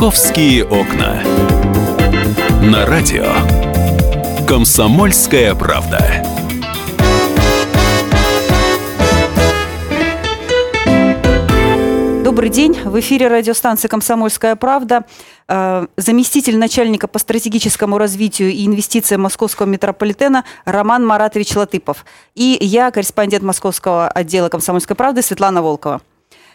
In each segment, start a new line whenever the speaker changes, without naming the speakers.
Московские окна. На радио. Комсомольская правда.
Добрый день. В эфире радиостанции «Комсомольская правда». Э, заместитель начальника по стратегическому развитию и инвестициям московского метрополитена Роман Маратович Латыпов. И я, корреспондент московского отдела «Комсомольской правды» Светлана Волкова.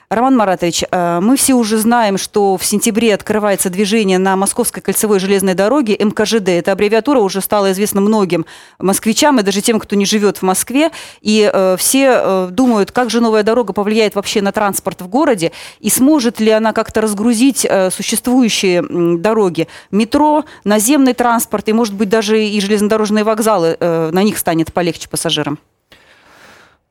Роман Маратович, э, мы все уже знаем, что в сентябре открывается движение на Московской кольцевой железной дороге МКЖД. Эта аббревиатура уже стала известна многим москвичам и даже тем, кто не живет в Москве. И э, все э, думают, как же новая дорога повлияет вообще на транспорт в городе и сможет ли она как-то разгрузить существующие дороги. Метро, наземный транспорт и, может быть, даже и железнодорожные вокзалы, на них станет полегче пассажирам.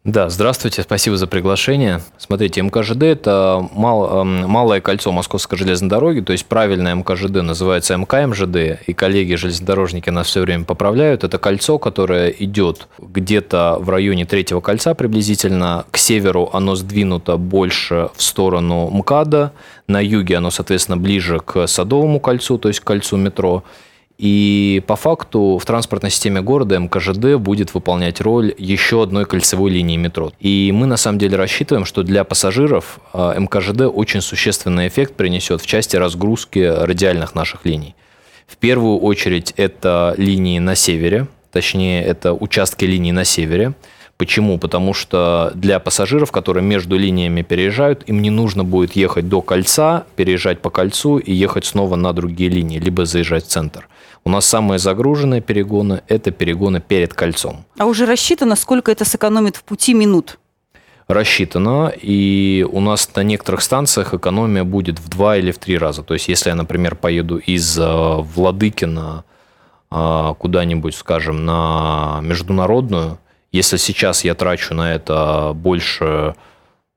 Да, здравствуйте, спасибо за приглашение. Смотрите, МКЖД – это мал, эм, малое кольцо Московской железной дороги, то есть правильное МКЖД называется МКМЖД, и коллеги-железнодорожники нас все время поправляют. Это кольцо, которое идет где-то в районе третьего кольца приблизительно. К северу оно сдвинуто больше в сторону МКАДа, на юге оно, соответственно, ближе к Садовому кольцу, то есть к кольцу метро. И по факту в транспортной системе города МКЖД будет выполнять роль еще одной кольцевой линии метро. И мы на самом деле рассчитываем, что для пассажиров а, МКЖД очень существенный эффект принесет в части разгрузки радиальных наших линий. В первую очередь это линии на севере, точнее это участки линий на севере. Почему? Потому что для пассажиров, которые между линиями переезжают, им не нужно будет ехать до кольца, переезжать по кольцу и ехать снова на другие линии, либо заезжать в центр. У нас самые загруженные перегоны – это перегоны перед кольцом.
А уже рассчитано, сколько это сэкономит в пути минут?
рассчитано, и у нас на некоторых станциях экономия будет в два или в три раза. То есть, если я, например, поеду из э, Владыкина э, куда-нибудь, скажем, на международную, если сейчас я трачу на это больше,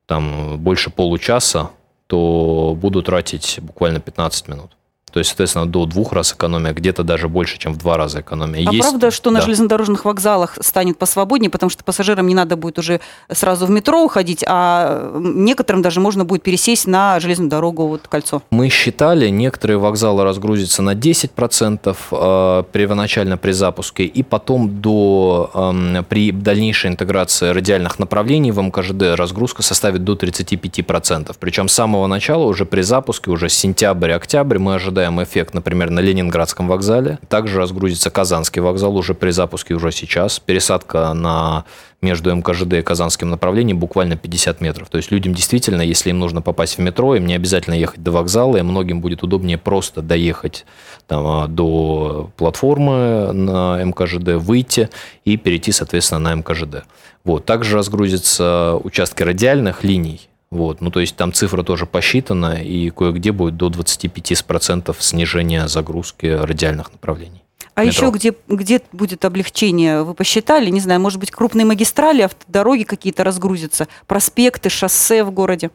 там, больше получаса, то буду тратить буквально 15 минут. То есть, соответственно, до двух раз экономия, где-то даже больше, чем в два раза экономия.
А есть... правда, что на железнодорожных вокзалах станет посвободнее, потому что пассажирам не надо будет уже сразу в метро уходить, а некоторым даже можно будет пересесть на железную дорогу, вот кольцо?
Мы считали, некоторые вокзалы разгрузятся на 10% э, первоначально при запуске, и потом до, эм, при дальнейшей интеграции радиальных направлений в МКЖД разгрузка составит до 35%. Причем с самого начала, уже при запуске, уже сентябрь-октябрь, мы ожидаем ожидаем эффект, например, на Ленинградском вокзале. Также разгрузится Казанский вокзал уже при запуске, уже сейчас. Пересадка на между МКЖД и Казанским направлением буквально 50 метров. То есть людям действительно, если им нужно попасть в метро, им не обязательно ехать до вокзала, и многим будет удобнее просто доехать там, а, до платформы на МКЖД, выйти и перейти, соответственно, на МКЖД. Вот. Также разгрузятся участки радиальных линий, вот, ну, то есть там цифра тоже посчитана, и кое-где будет до 25% снижения загрузки радиальных направлений.
А метро. еще где, где будет облегчение? Вы посчитали? Не знаю, может быть, крупные магистрали, автодороги какие-то разгрузятся, проспекты, шоссе в городе?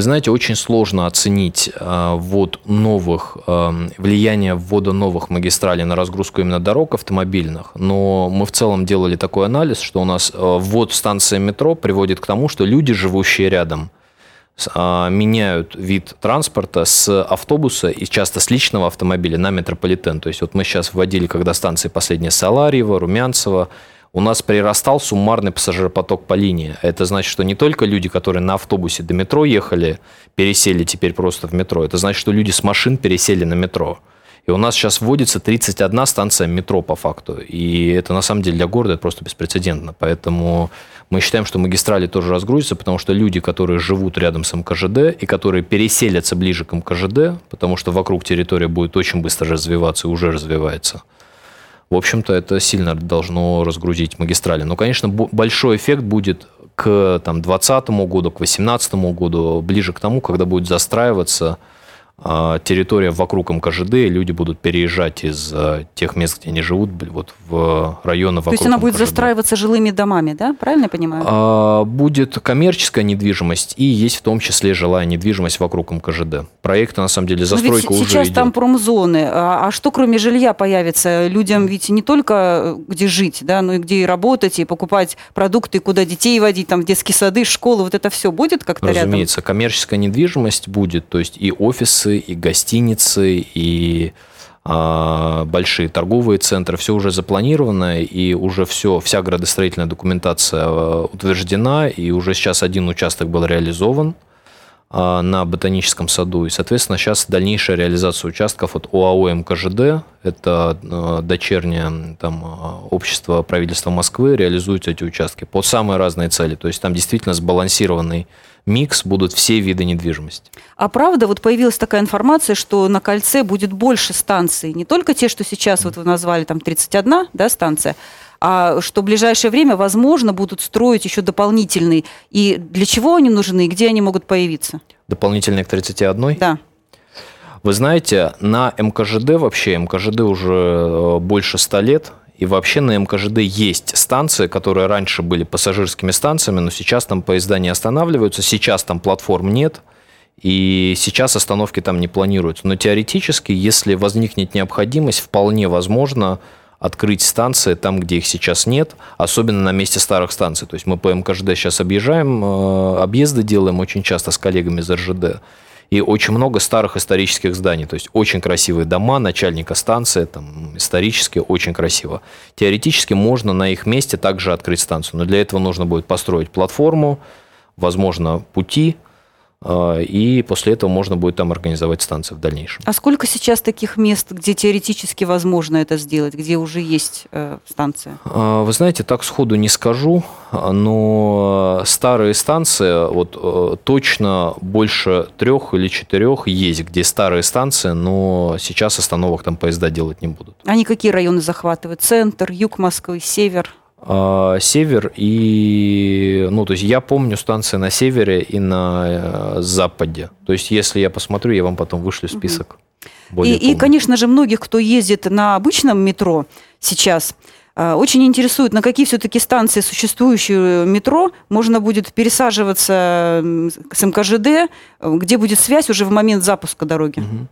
Вы знаете, очень сложно оценить э, ввод новых, э, влияние ввода новых магистралей на разгрузку именно дорог автомобильных, но мы в целом делали такой анализ, что у нас э, ввод станции метро приводит к тому, что люди, живущие рядом, меняют вид транспорта с автобуса и часто с личного автомобиля на метрополитен. То есть вот мы сейчас вводили, когда станции последние Саларьева, Румянцева, у нас прирастал суммарный пассажиропоток по линии. Это значит, что не только люди, которые на автобусе до метро ехали, пересели теперь просто в метро. Это значит, что люди с машин пересели на метро. И у нас сейчас вводится 31 станция метро по факту. И это на самом деле для города просто беспрецедентно. Поэтому мы считаем, что магистрали тоже разгрузятся, потому что люди, которые живут рядом с МКЖД и которые переселятся ближе к МКЖД, потому что вокруг территория будет очень быстро развиваться и уже развивается – в общем-то, это сильно должно разгрузить магистрали. Но, конечно, большой эффект будет к 2020 году, к 2018 году, ближе к тому, когда будет застраиваться территория вокруг МКЖД, и люди будут переезжать из а, тех мест, где они живут, вот в районы вокруг
То есть она
МКЖД.
будет застраиваться жилыми домами, да? Правильно я понимаю?
А, будет коммерческая недвижимость, и есть в том числе жилая недвижимость вокруг МКЖД. Проекты, на самом деле, застройка
Но ведь
уже
сейчас
идет.
там промзоны. А, а что кроме жилья появится? Людям ведь не только где жить, да, но и где и работать, и покупать продукты, и куда детей водить, там в детские сады, школы, вот это все будет как-то
Разумеется, рядом? коммерческая недвижимость будет, то есть и офисы, больницы, и гостиницы, и а, большие торговые центры, все уже запланировано, и уже все, вся градостроительная документация э, утверждена, и уже сейчас один участок был реализован а, на Ботаническом саду, и, соответственно, сейчас дальнейшая реализация участков от ОАО МКЖД, это дочернее там, общество правительства Москвы, реализуют эти участки под самые разные цели, то есть там действительно сбалансированный микс будут все виды недвижимости.
А правда, вот появилась такая информация, что на кольце будет больше станций, не только те, что сейчас вот вы назвали, там 31 да, станция, а что в ближайшее время, возможно, будут строить еще дополнительные. И для чего они нужны, и где они могут появиться?
Дополнительные к 31?
Да.
Вы знаете, на МКЖД вообще, МКЖД уже э, больше 100 лет, и вообще на МКЖД есть станции, которые раньше были пассажирскими станциями, но сейчас там поезда не останавливаются, сейчас там платформ нет, и сейчас остановки там не планируются. Но теоретически, если возникнет необходимость, вполне возможно открыть станции там, где их сейчас нет, особенно на месте старых станций. То есть мы по МКЖД сейчас объезжаем, э, объезды делаем очень часто с коллегами из РЖД и очень много старых исторических зданий. То есть очень красивые дома, начальника станции, там, исторически очень красиво. Теоретически можно на их месте также открыть станцию, но для этого нужно будет построить платформу, возможно, пути, и после этого можно будет там организовать станции в дальнейшем.
А сколько сейчас таких мест, где теоретически возможно это сделать, где уже есть э, станция?
А, вы знаете, так сходу не скажу, но старые станции, вот э, точно больше трех или четырех есть, где старые станции, но сейчас остановок там поезда делать не будут.
Они какие районы захватывают? Центр, юг Москвы, север?
А, север и, ну, то есть я помню станции на севере и на э, западе. То есть если я посмотрю, я вам потом вышлю список.
Угу. И, и, конечно же, многих, кто ездит на обычном метро сейчас, очень интересует, на какие все-таки станции существующего метро можно будет пересаживаться с МКЖД, э, где будет связь уже в момент запуска дороги. Угу.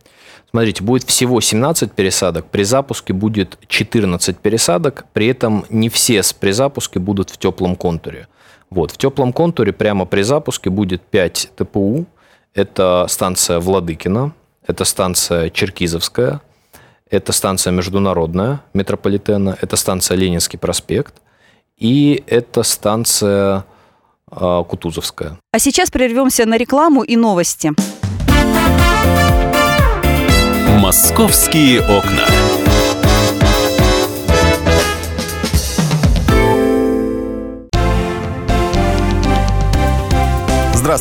Смотрите, будет всего 17 пересадок, при запуске будет 14 пересадок, при этом не все при запуске будут в теплом контуре. Вот, в теплом контуре прямо при запуске будет 5 ТПУ. Это станция Владыкина, это станция Черкизовская, это станция Международная метрополитена, это станция Ленинский проспект и это станция э, Кутузовская.
А сейчас прервемся на рекламу и новости.
Московские окна.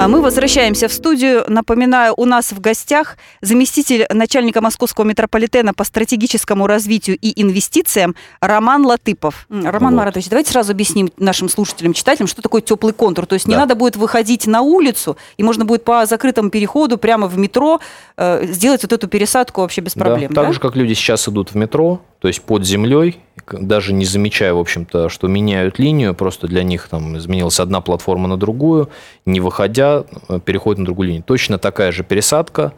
А мы возвращаемся в студию. Напоминаю, у нас в гостях заместитель начальника московского метрополитена по стратегическому развитию и инвестициям Роман Латыпов. Роман вот. Маратович, давайте сразу объясним нашим слушателям, читателям, что такое теплый контур. То есть да. не надо будет выходить на улицу, и можно будет по закрытому переходу прямо в метро э, сделать вот эту пересадку вообще без проблем.
Да, так же, как люди сейчас идут в метро, то есть под землей, даже не замечая, в общем-то, что меняют линию, просто для них там изменилась одна платформа на другую, не выходя, э, переходит на другую линию. Точно такая же пересадка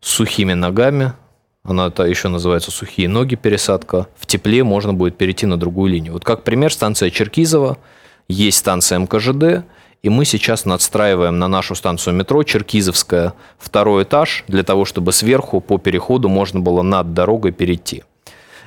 с сухими ногами, она это еще называется сухие ноги пересадка. В тепле можно будет перейти на другую линию. Вот как пример станция Черкизова, есть станция МКЖД, и мы сейчас надстраиваем на нашу станцию метро Черкизовская второй этаж для того, чтобы сверху по переходу можно было над дорогой перейти.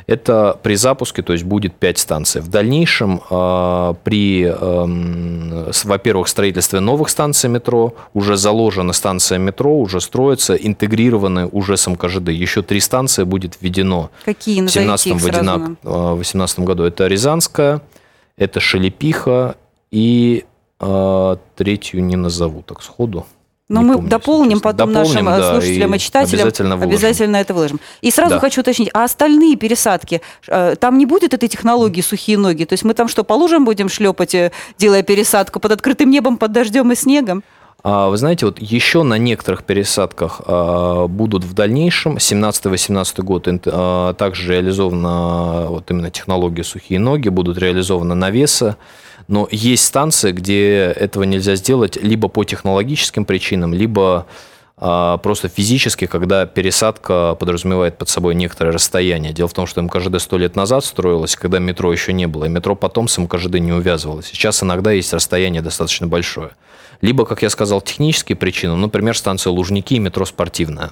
Это при запуске, то есть будет 5 станций. В дальнейшем а, при, эм, во-первых, строительстве новых станций метро, уже заложена станция метро, уже строится, интегрированы уже с МКЖД. Еще три станции будет введено
Какие?
в 17 18 году. Это Рязанская, это Шелепиха и А, третью не назову так сходу.
Но
Не
мы
помню,
дополним потом
Дополним,
нашим э,
да,
слушателям и, читателям.
Обязательно выложим.
Обязательно это выложим. И сразу
Да.
хочу уточнить, а остальные пересадки, э, там не будет этой технологии сухие ноги? То есть мы там что, по лужам будем шлепать, э, делая пересадку под открытым небом, под дождем и снегом?
А, Вы знаете, вот еще на некоторых пересадках а, будут в дальнейшем, 17-18 год а, также реализована вот именно технология сухие ноги, будут реализованы навесы, но есть станции, где этого нельзя сделать либо по технологическим причинам, либо а, просто физически, когда пересадка подразумевает под собой некоторое расстояние. Дело в том, что МКЖД сто лет назад строилось, когда метро еще не было, и метро потом с МКЖД не увязывалось. Сейчас иногда есть расстояние достаточно большое. Либо, как я сказал, технические причины, ну, например, станция Лужники и метро Спортивная.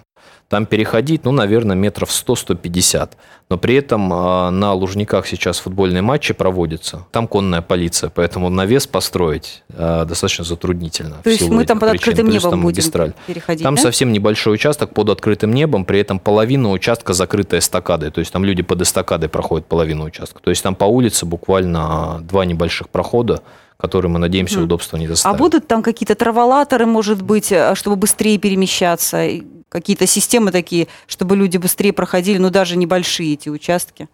Там переходить, ну, наверное, метров 100-150. Но при этом а, на Лужниках сейчас футбольные матчи проводятся. Там конная полиция, поэтому навес построить а, достаточно затруднительно.
То есть мы там под
причин.
открытым
Плюс
небом будем
магистраль.
переходить,
Там
да?
совсем небольшой участок под открытым небом, при этом половина участка закрыта эстакадой. То есть там люди под эстакадой проходят половину участка. То есть там по улице буквально два небольших прохода, которые, мы надеемся, удобства не
А
доставят.
будут там какие-то траволаторы, может быть, чтобы быстрее перемещаться? Какие-то системы такие, чтобы люди быстрее проходили, ну, даже небольшие эти участки?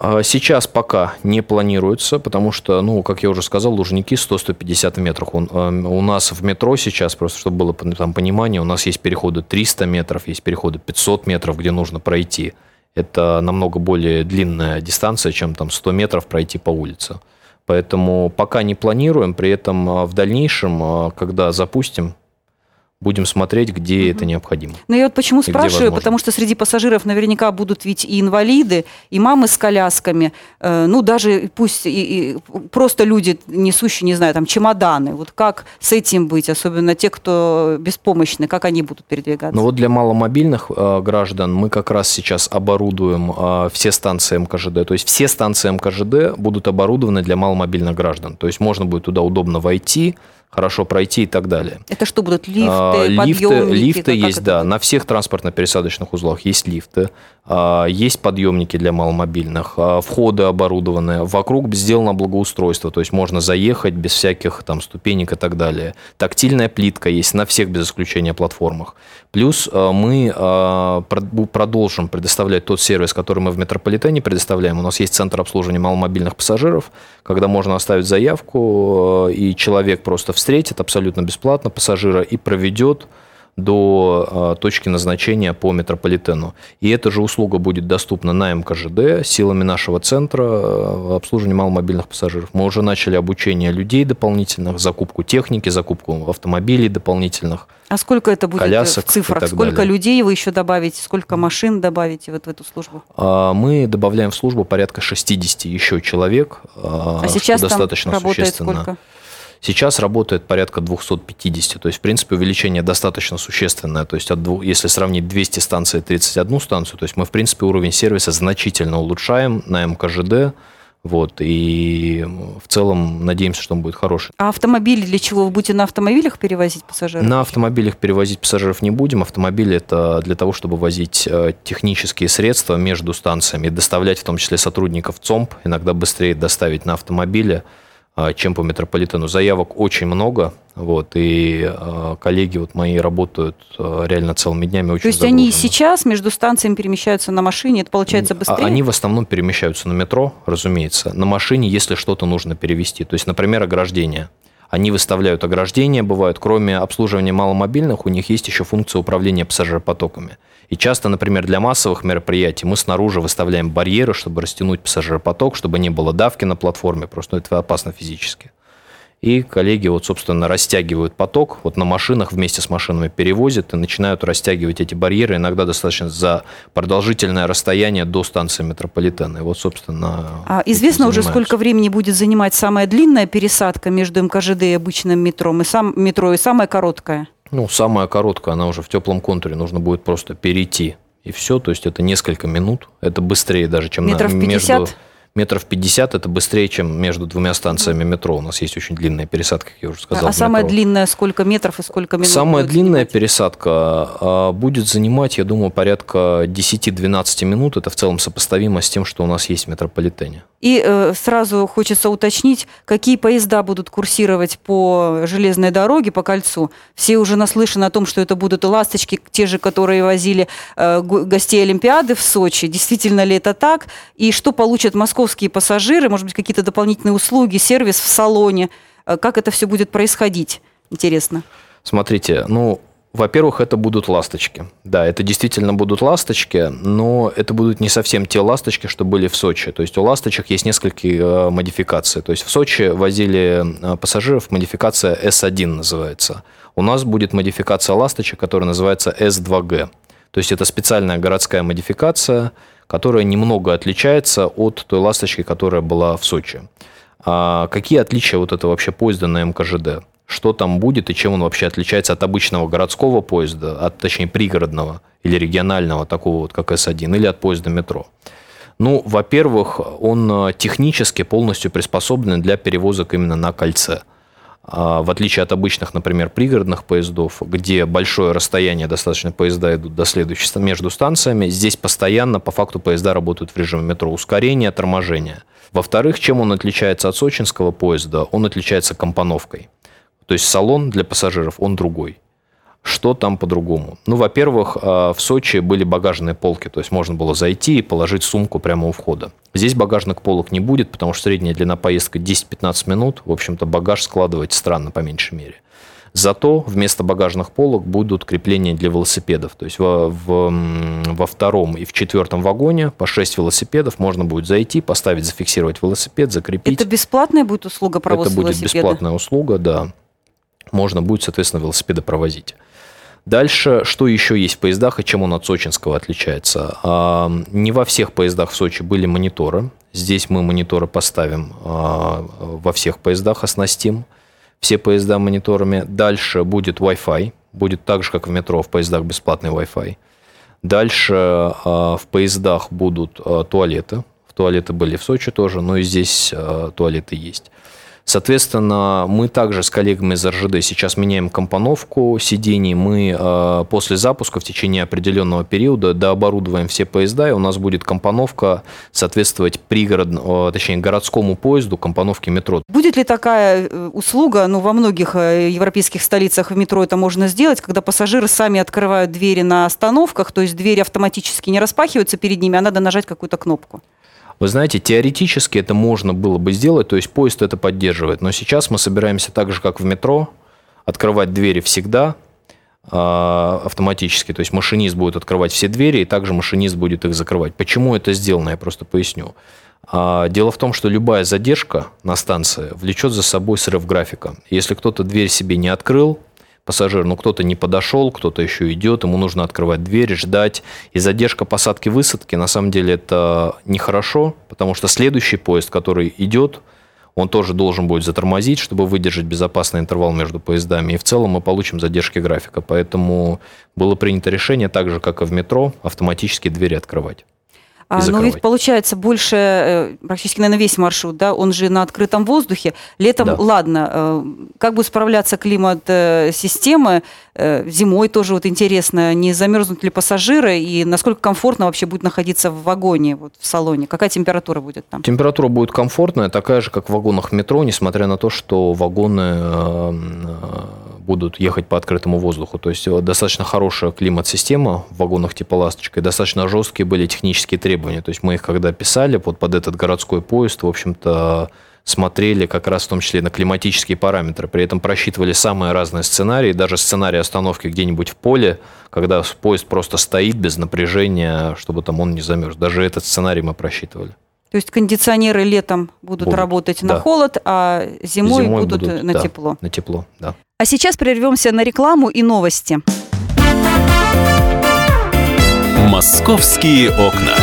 А Сейчас пока не планируется, потому что, ну, как я уже сказал, Лужники 100-150 метров. Э, у нас в метро сейчас, просто чтобы было там понимание, у нас есть переходы 300 метров, есть переходы 500 метров, где нужно пройти. Это намного более длинная дистанция, чем там 100 метров пройти по улице. Поэтому пока не планируем, при этом а, в дальнейшем, а, когда запустим, будем смотреть, где это необходимо.
Ну, я вот почему спрашиваю, потому что среди пассажиров наверняка будут ведь и инвалиды, и мамы с колясками, э, ну, даже пусть и, и просто люди, несущие, не знаю, там, чемоданы. Вот как с этим быть, особенно те, кто беспомощны, как они будут передвигаться?
Но вот для маломобильных э, граждан мы как раз сейчас оборудуем э, все станции МКЖД. То есть все станции МКЖД будут оборудованы для маломобильных граждан. То есть можно будет туда удобно войти, хорошо пройти и так далее.
Это что будут, лифты,
А, лифты,
подъемники?
лифты
как
есть, да. На всех транспортно-пересадочных узлах есть лифты, есть подъемники для маломобильных, а, входы оборудованы, вокруг сделано благоустройство, то есть можно заехать без всяких там ступенек и так далее. Тактильная плитка есть на всех без исключения платформах. Плюс а, мы а, прод- продолжим предоставлять тот сервис, который мы в метрополитене предоставляем. У нас есть центр обслуживания маломобильных пассажиров, когда можно оставить заявку, и человек просто встретит абсолютно бесплатно пассажира и проведет до э, точки назначения по метрополитену. И эта же услуга будет доступна на МКЖД силами нашего центра э, обслуживания маломобильных пассажиров. Мы уже начали обучение людей дополнительных, закупку техники, закупку автомобилей дополнительных.
А сколько это будет э,
колясок
в цифрах? Сколько
далее.
людей вы еще добавите? Сколько машин добавите вот в эту службу?
А Мы добавляем в службу порядка 60 еще человек.
А сейчас там
достаточно
работает
существенно.
сколько?
Сейчас работает порядка 250. То есть, в принципе, увеличение достаточно существенное. То есть, от если сравнить 200 станций и 31 станцию, то есть мы, в принципе, уровень сервиса значительно улучшаем на МКЖД. Вот, и в целом надеемся, что он будет хороший.
А автомобили для чего? Вы будете на автомобилях перевозить пассажиров?
На автомобилях перевозить пассажиров не будем. Автомобили это для того, чтобы возить э, технические средства между станциями доставлять в том числе сотрудников ЦОМП. Иногда быстрее доставить на автомобиле, чем по метрополитену. Заявок очень много. Вот, и э, коллеги вот мои работают э, реально целыми днями очень
То есть они и
загруженно.
сейчас между станциями перемещаются на машине, это получается
А
быстрее?
Они в основном перемещаются на метро, разумеется, на машине, если что-то нужно перевести. То есть, например, ограждение. Они выставляют ограждения, бывают, кроме обслуживания маломобильных, у них есть еще функция управления пассажиропотоками. И часто, например, для массовых мероприятий мы снаружи выставляем барьеры, чтобы растянуть пассажиропоток, чтобы не было давки на платформе, просто ну, это опасно физически. И коллеги, вот, собственно, растягивают поток, вот на машинах вместе с машинами перевозят и начинают растягивать эти барьеры, иногда достаточно за продолжительное расстояние до станции метрополитена. И вот, собственно,
А известно уже, сколько времени будет занимать самая длинная пересадка между МКЖД и обычным метро, и, сам, метро, и самая короткая?
Ну, самая короткая, она уже в теплом контуре, нужно будет просто перейти. И все, то есть это несколько минут, это быстрее даже, чем на-
Метров 50?
между, метров 50 это быстрее, чем между двумя станциями метро. У нас есть очень длинная пересадка, как я уже сказал.
А самая длинная сколько метров и сколько минут?
Самая длинная занимать? пересадка а, будет занимать, я думаю, порядка 10-12 минут. Это в целом сопоставимо с тем, что у нас есть в метрополитене.
И э, сразу хочется уточнить, какие поезда будут курсировать по железной дороге, по кольцу. Все уже наслышаны о том, что это будут ласточки, те же, которые возили э, гостей Олимпиады в Сочи. Действительно ли это так? И что получат московские пассажиры? Может быть, какие-то дополнительные услуги, сервис в салоне? Э, как это все будет происходить? Интересно.
Смотрите, ну, во-первых, это будут ласточки. Да, это действительно будут ласточки, но это будут не совсем те ласточки, что были в Сочи. То есть у ласточек есть несколько э, модификаций. То есть в Сочи возили э, пассажиров, модификация S1 называется. У нас будет модификация ласточек, которая называется S2G. То есть это специальная городская модификация, которая немного отличается от той ласточки, которая была в Сочи. А какие отличия вот этого вообще поезда на МКЖД? что там будет и чем он вообще отличается от обычного городского поезда, от, точнее, пригородного или регионального, такого вот, как С1, или от поезда метро. Ну, во-первых, он э, технически полностью приспособлен для перевозок именно на кольце. А, в отличие от обычных, например, пригородных поездов, где большое расстояние, достаточно поезда идут до следующей между станциями, здесь постоянно по факту поезда работают в режиме метро. Ускорение, торможение. Во-вторых, чем он отличается от сочинского поезда? Он отличается компоновкой. То есть салон для пассажиров, он другой. Что там по-другому? Ну, во-первых, а, в Сочи были багажные полки, то есть можно было зайти и положить сумку прямо у входа. Здесь багажных полок не будет, потому что средняя длина поездка 10-15 минут. В общем-то, багаж складывать странно, по меньшей мере. Зато вместо багажных полок будут крепления для велосипедов. То есть во, в, во втором и в четвертом вагоне по 6 велосипедов можно будет зайти, поставить, зафиксировать велосипед, закрепить.
Это бесплатная будет услуга провоза
Это будет велосипеда? бесплатная услуга, да можно будет, соответственно, велосипеды провозить. Дальше, что еще есть в поездах и чем он от сочинского отличается? А, не во всех поездах в Сочи были мониторы. Здесь мы мониторы поставим а, во всех поездах, оснастим все поезда мониторами. Дальше будет Wi-Fi. Будет так же, как в метро, в поездах бесплатный Wi-Fi. Дальше а, в поездах будут туалеты. В туалеты были в Сочи тоже, но и здесь туалеты есть. Соответственно, мы также с коллегами из РЖД сейчас меняем компоновку сидений. Мы э, после запуска в течение определенного периода дооборудуем все поезда, и у нас будет компоновка соответствовать пригород, э, точнее, городскому поезду компоновки метро.
Будет ли такая э, услуга, ну, во многих европейских столицах в метро это можно сделать, когда пассажиры сами открывают двери на остановках, то есть двери автоматически не распахиваются перед ними, а надо нажать какую-то кнопку?
Вы знаете, теоретически это можно было бы сделать, то есть поезд это поддерживает. Но сейчас мы собираемся так же, как в метро, открывать двери всегда а, автоматически. То есть машинист будет открывать все двери, и также машинист будет их закрывать. Почему это сделано, я просто поясню. А, дело в том, что любая задержка на станции влечет за собой срыв графика. Если кто-то дверь себе не открыл, пассажир, ну кто-то не подошел, кто-то еще идет, ему нужно открывать дверь, ждать. И задержка посадки-высадки, на самом деле, это нехорошо, потому что следующий поезд, который идет, он тоже должен будет затормозить, чтобы выдержать безопасный интервал между поездами. И в целом мы получим задержки графика. Поэтому было принято решение, так же, как и в метро, автоматически двери открывать.
А, но ведь получается больше, э, практически, наверное, весь маршрут, да, он же на открытом воздухе. Летом, да. ладно, э, как будет справляться климат-системы, э, зимой тоже вот интересно, не замерзнут ли пассажиры и насколько комфортно вообще будет находиться в вагоне, вот в салоне? Какая температура будет там?
Температура будет комфортная, такая же, как в вагонах метро, несмотря на то, что вагоны будут ехать по открытому воздуху. То есть э, достаточно хорошая климат-система в вагонах типа «Ласточка», и достаточно жесткие были технические требования. То есть мы их когда писали вот под этот городской поезд, в общем-то, смотрели как раз в том числе на климатические параметры. При этом просчитывали самые разные сценарии, даже сценарий остановки где-нибудь в поле, когда поезд просто стоит без напряжения, чтобы там он не замерз. Даже этот сценарий мы просчитывали.
То есть кондиционеры летом будут, будут работать да. на холод, а зимой, зимой будут, будут на
да,
тепло.
На тепло, да.
А сейчас прервемся на рекламу и новости.
Московские окна.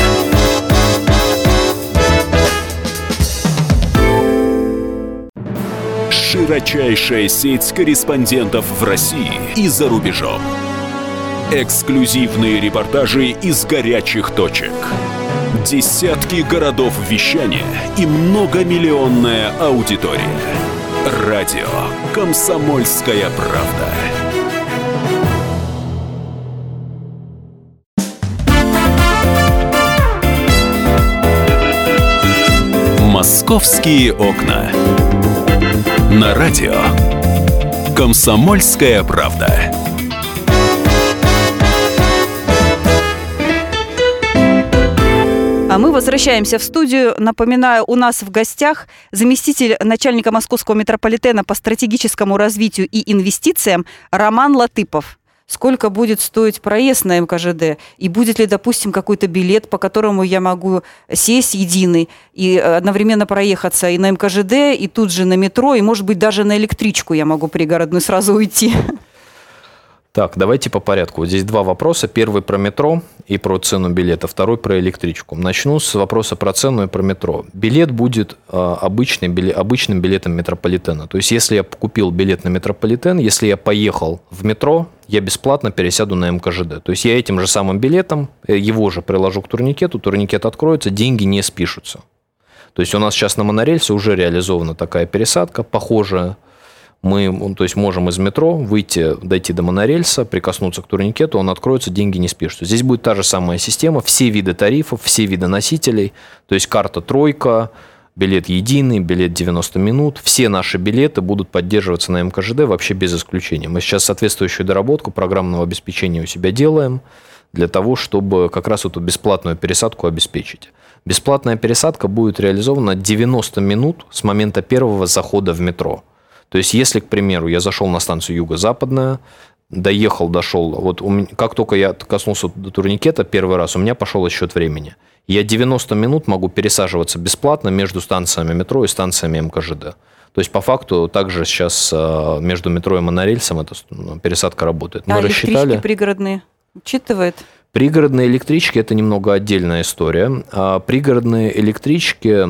Широчайшая сеть корреспондентов в России и за рубежом. Эксклюзивные репортажи из горячих точек – Десятки городов вещания и многомиллионная аудитория. Радио «Комсомольская правда». «Московские окна». На радио «Комсомольская правда».
Возвращаемся в студию. Напоминаю, у нас в гостях заместитель начальника московского метрополитена по стратегическому развитию и инвестициям Роман Латыпов. Сколько будет стоить проезд на МКЖД? И будет ли, допустим, какой-то билет, по которому я могу сесть единый и одновременно проехаться и на МКЖД, и тут же на метро, и, может быть, даже на электричку я могу пригородную сразу уйти?
Так, давайте по порядку. Здесь два вопроса. Первый про метро и про цену билета, второй про электричку. Начну с вопроса про цену и про метро. Билет будет э, обычный, билет, обычным билетом метрополитена. То есть, если я купил билет на метрополитен, если я поехал в метро, я бесплатно пересяду на МКЖД. То есть, я этим же самым билетом, э, его же приложу к турникету, турникет откроется, деньги не спишутся. То есть, у нас сейчас на монорельсе уже реализована такая пересадка, похожая мы, то есть, можем из метро выйти, дойти до монорельса, прикоснуться к турникету, он откроется, деньги не спишутся. Здесь будет та же самая система, все виды тарифов, все виды носителей, то есть карта тройка, билет единый, билет 90 минут. Все наши билеты будут поддерживаться на МКЖД вообще без исключения. Мы сейчас соответствующую доработку программного обеспечения у себя делаем для того, чтобы как раз эту бесплатную пересадку обеспечить. Бесплатная пересадка будет реализована 90 минут с момента первого захода в метро. То есть, если, к примеру, я зашел на станцию Юго-Западная, доехал, дошел, вот у меня, как только я коснулся турникета первый раз, у меня пошел отсчет времени. Я 90 минут могу пересаживаться бесплатно между станциями метро и станциями МКЖД. То есть, по факту, также сейчас э, между метро и монорельсом эта ну, пересадка работает.
Мы а рассчитали... пригородные учитывает?
Пригородные электрички – это немного отдельная история. А пригородные электрички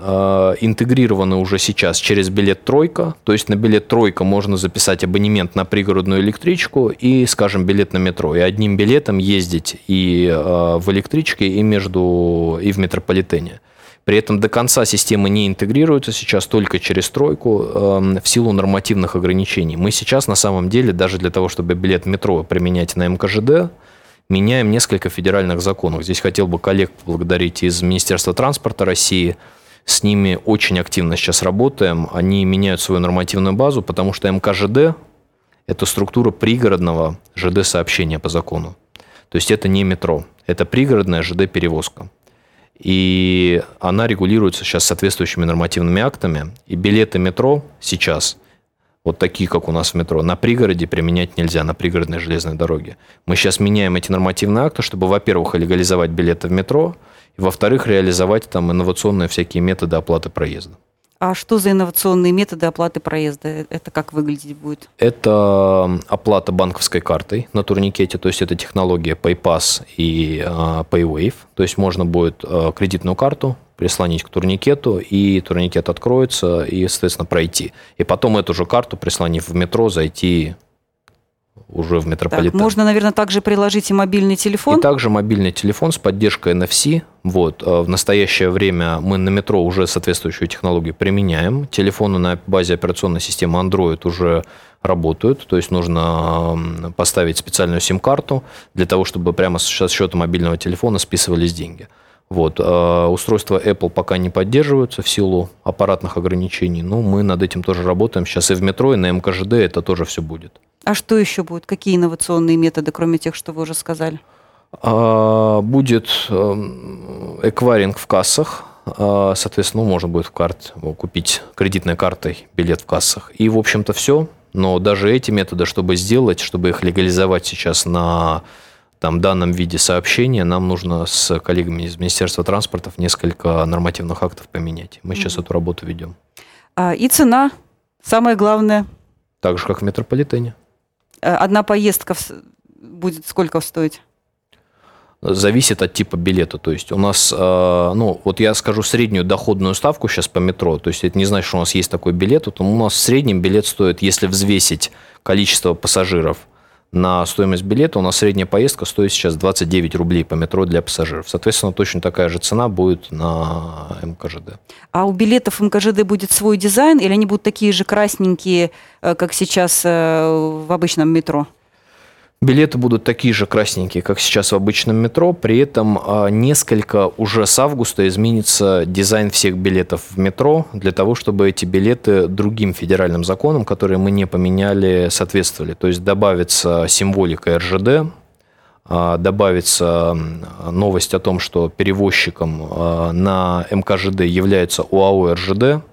а, интегрированы уже сейчас через билет «Тройка». То есть на билет «Тройка» можно записать абонемент на пригородную электричку и, скажем, билет на метро. И одним билетом ездить и а, в электричке, и, между, и в метрополитене. При этом до конца система не интегрируется сейчас только через тройку в силу нормативных ограничений. Мы сейчас на самом деле даже для того, чтобы билет метро применять на МКЖД, меняем несколько федеральных законов. Здесь хотел бы коллег поблагодарить из Министерства транспорта России. С ними очень активно сейчас работаем. Они меняют свою нормативную базу, потому что МКЖД – это структура пригородного ЖД-сообщения по закону. То есть это не метро, это пригородная ЖД-перевозка. И она регулируется сейчас соответствующими нормативными актами. И билеты метро сейчас – вот такие, как у нас в метро, на пригороде применять нельзя, на пригородной железной дороге. Мы сейчас меняем эти нормативные акты, чтобы, во-первых, легализовать билеты в метро, и, во-вторых, реализовать там инновационные всякие методы оплаты проезда.
А что за инновационные методы оплаты проезда? Это как выглядеть будет?
Это оплата банковской картой на турникете, то есть это технология PayPass и uh, PayWave. То есть можно будет uh, кредитную карту прислонить к турникету, и турникет откроется, и, соответственно, пройти. И потом эту же карту, прислонив в метро, зайти уже в метрополитен. Так,
можно, наверное, также приложить и мобильный телефон.
И также мобильный телефон с поддержкой NFC. Вот. Э, в настоящее время мы на метро уже соответствующую технологию применяем. Телефоны на базе операционной системы Android уже работают. То есть нужно поставить специальную сим-карту для того, чтобы прямо со счета мобильного телефона списывались деньги. Вот. А устройства Apple пока не поддерживаются в силу аппаратных ограничений, но мы над этим тоже работаем. Сейчас и в метро, и на МКЖД это тоже все будет.
А что еще будет? Какие инновационные методы, кроме тех, что вы уже сказали?
А, будет эм, эквайринг в кассах. А, соответственно, можно будет в карт купить кредитной картой билет в кассах. И, в общем-то, все. Но даже эти методы, чтобы сделать, чтобы их легализовать сейчас на там, данном виде сообщения нам нужно с коллегами из Министерства транспорта несколько нормативных актов поменять. Мы сейчас mm-hmm. эту работу ведем.
А, и цена, самое главное.
Так же, как в метрополитене.
Э, одна поездка будет сколько стоить?
Зависит от типа билета. То есть у нас, э, ну, вот я скажу среднюю доходную ставку сейчас по метро. То есть это не значит, что у нас есть такой билет. Вот у нас в среднем билет стоит, если взвесить количество пассажиров – на стоимость билета. У нас средняя поездка стоит сейчас 29 рублей по метро для пассажиров. Соответственно, точно такая же цена будет на МКЖД.
А у билетов МКЖД будет свой дизайн или они будут такие же красненькие, э, как сейчас э, в обычном метро?
Билеты будут такие же красненькие, как сейчас в обычном метро. При этом а, несколько уже с августа изменится дизайн всех билетов в метро для того, чтобы эти билеты другим федеральным законам, которые мы не поменяли, соответствовали. То есть добавится символика РЖД, а, добавится новость о том, что перевозчиком а, на МКЖД является УАО РЖД,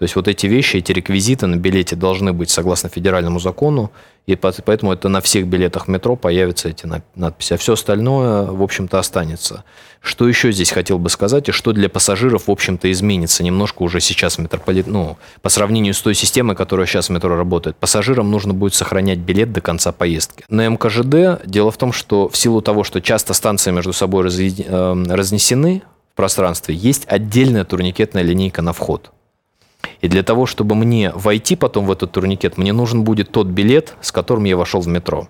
то есть вот эти вещи, эти реквизиты на билете должны быть согласно федеральному закону, и поэтому это на всех билетах метро появятся эти надписи. А все остальное, в общем-то, останется. Что еще здесь хотел бы сказать, и что для пассажиров, в общем-то, изменится немножко уже сейчас метрополит... ну, по сравнению с той системой, которая сейчас в метро работает. Пассажирам нужно будет сохранять билет до конца поездки. На МКЖД дело в том, что в силу того, что часто станции между собой эм, разнесены в пространстве, есть отдельная турникетная линейка на вход. И для того, чтобы мне войти потом в этот турникет, мне нужен будет тот билет, с которым я вошел в метро.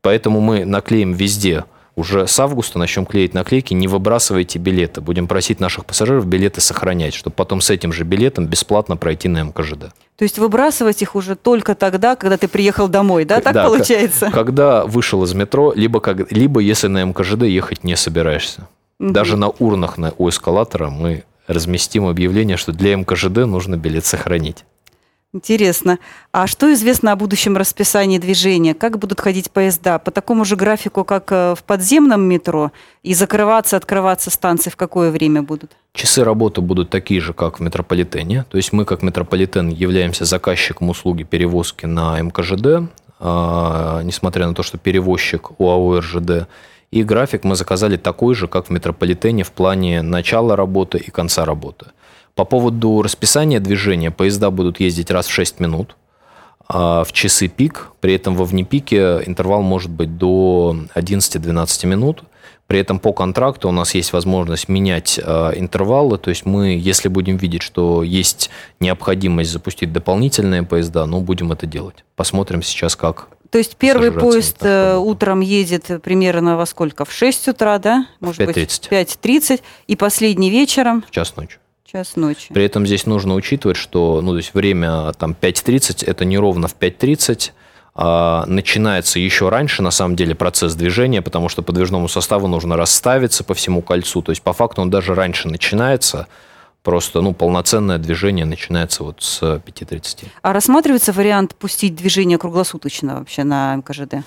Поэтому мы наклеим везде уже с августа начнем клеить наклейки «Не выбрасывайте билеты». Будем просить наших пассажиров билеты сохранять, чтобы потом с этим же билетом бесплатно пройти на МКЖД.
То есть выбрасывать их уже только тогда, когда ты приехал домой, да? Так да, получается?
Когда вышел из метро, либо, как, либо если на МКЖД ехать не собираешься. Угу. Даже на урнах на, у эскалатора мы разместим объявление, что для МКЖД нужно билет сохранить.
Интересно. А что известно о будущем расписании движения? Как будут ходить поезда? По такому же графику, как э, в подземном метро? И закрываться, открываться станции в какое время будут?
Часы работы будут такие же, как в метрополитене. То есть мы, как метрополитен, являемся заказчиком услуги перевозки на МКЖД, а, несмотря на то, что перевозчик УАО РЖД и график мы заказали такой же, как в метрополитене в плане начала работы и конца работы. По поводу расписания движения, поезда будут ездить раз в 6 минут а в часы пик, при этом во внепике интервал может быть до 11-12 минут. При этом по контракту у нас есть возможность менять э, интервалы, то есть мы, если будем видеть, что есть необходимость запустить дополнительные поезда, ну, будем это делать. Посмотрим сейчас, как
то есть первый поезд э, утром едет примерно во сколько? В 6 утра, да?
Может 5.30. быть,
5.30. И последний вечером?
В час ночи.
Час ночи.
При этом здесь нужно учитывать, что ну, то есть время там 5.30, это не ровно в 5.30, а начинается еще раньше, на самом деле, процесс движения, потому что подвижному составу нужно расставиться по всему кольцу. То есть, по факту, он даже раньше начинается, Просто ну, полноценное движение начинается вот с 5.30.
А рассматривается вариант пустить движение круглосуточно вообще на МКЖД?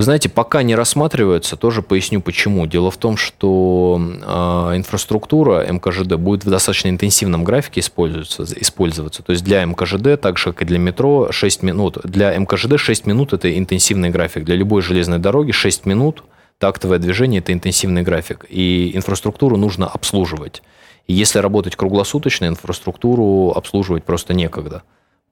Вы знаете, пока не рассматривается, тоже поясню почему. Дело в том, что э, инфраструктура МКЖД будет в достаточно интенсивном графике использоваться, использоваться. То есть для МКЖД, так же как и для метро, 6 минут. Для МКЖД 6 минут – это интенсивный график. Для любой железной дороги 6 минут тактовое движение – это интенсивный график. И инфраструктуру нужно обслуживать. Если работать круглосуточно, инфраструктуру обслуживать просто некогда.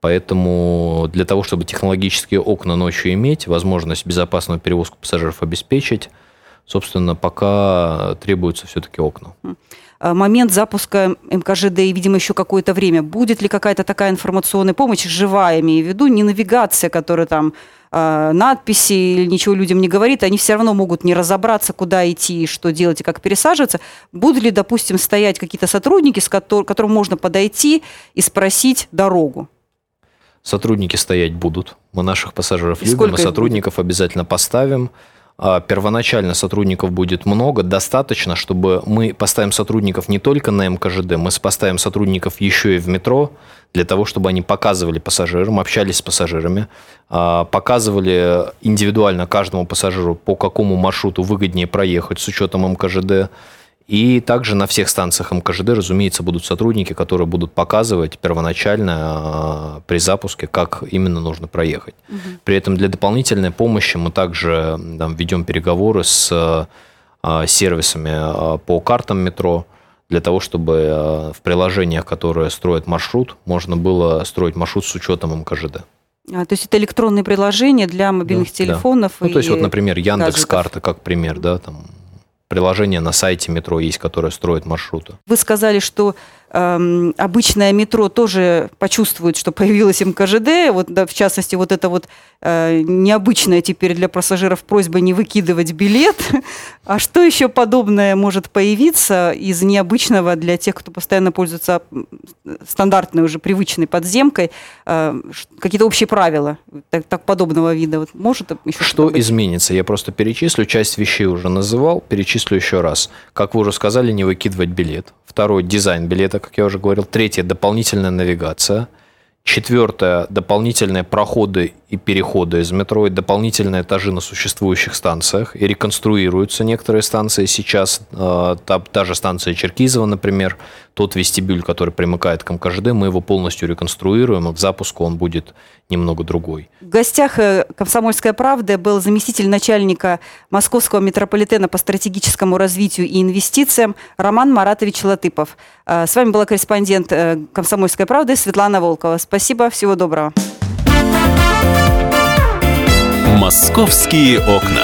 Поэтому для того, чтобы технологические окна ночью иметь, возможность безопасного перевозку пассажиров обеспечить, собственно, пока требуются все-таки окна.
А момент запуска МКЖД и, видимо, еще какое-то время. Будет ли какая-то такая информационная помощь, живая, имею в виду, не навигация, которая там э, надписи или ничего людям не говорит, они все равно могут не разобраться, куда идти, что делать и как пересаживаться. Будут ли, допустим, стоять какие-то сотрудники, с которым, можно подойти и спросить дорогу?
Сотрудники стоять будут. Мы наших пассажиров и любим, мы сотрудников обязательно поставим. А, первоначально сотрудников будет много, достаточно, чтобы мы поставим сотрудников не только на МКЖД, мы поставим сотрудников еще и в метро, для того, чтобы они показывали пассажирам, общались с пассажирами, а, показывали индивидуально каждому пассажиру, по какому маршруту выгоднее проехать с учетом МКЖД, и также на всех станциях МКЖД, разумеется, будут сотрудники, которые будут показывать первоначально а, при запуске, как именно нужно проехать. Угу. При этом для дополнительной помощи мы также там, ведем переговоры с а, сервисами а, по картам метро, для того, чтобы в приложениях, которые строят маршрут, можно было строить маршрут с учетом МКЖД.
А, то есть это электронные приложения для мобильных да, телефонов.
Да. Ну, то есть вот, например, Яндекс Карта как пример, да, там приложение на сайте метро есть, которое строит маршруты.
Вы сказали, что эм, обычное метро тоже почувствует, что появилось МКЖД. Вот, да, в частности, вот это вот э, необычная теперь для пассажиров просьба не выкидывать билет. А что еще подобное может появиться из необычного для тех, кто постоянно пользуется стандартной уже привычной подземкой? Э, какие-то общие правила так, так подобного вида? Вот может
еще что изменится? Я просто перечислю. Часть вещей уже называл, перечислю еще раз. Как вы уже сказали, не выкидывать билет. Второй – дизайн билета, как я уже говорил. Третье – дополнительная навигация – Четвертое – дополнительные проходы и переходы из метро, и дополнительные этажи на существующих станциях. И реконструируются некоторые станции сейчас. Э, та, та же станция Черкизова, например, тот вестибюль, который примыкает к МКЖД, мы его полностью реконструируем, и к запуску он будет немного другой.
В гостях э, «Комсомольской правды» был заместитель начальника Московского метрополитена по стратегическому развитию и инвестициям Роман Маратович Латыпов. Э, с вами была корреспондент «Комсомольской правды» Светлана Волкова. Спасибо, всего доброго.
«Московские окна».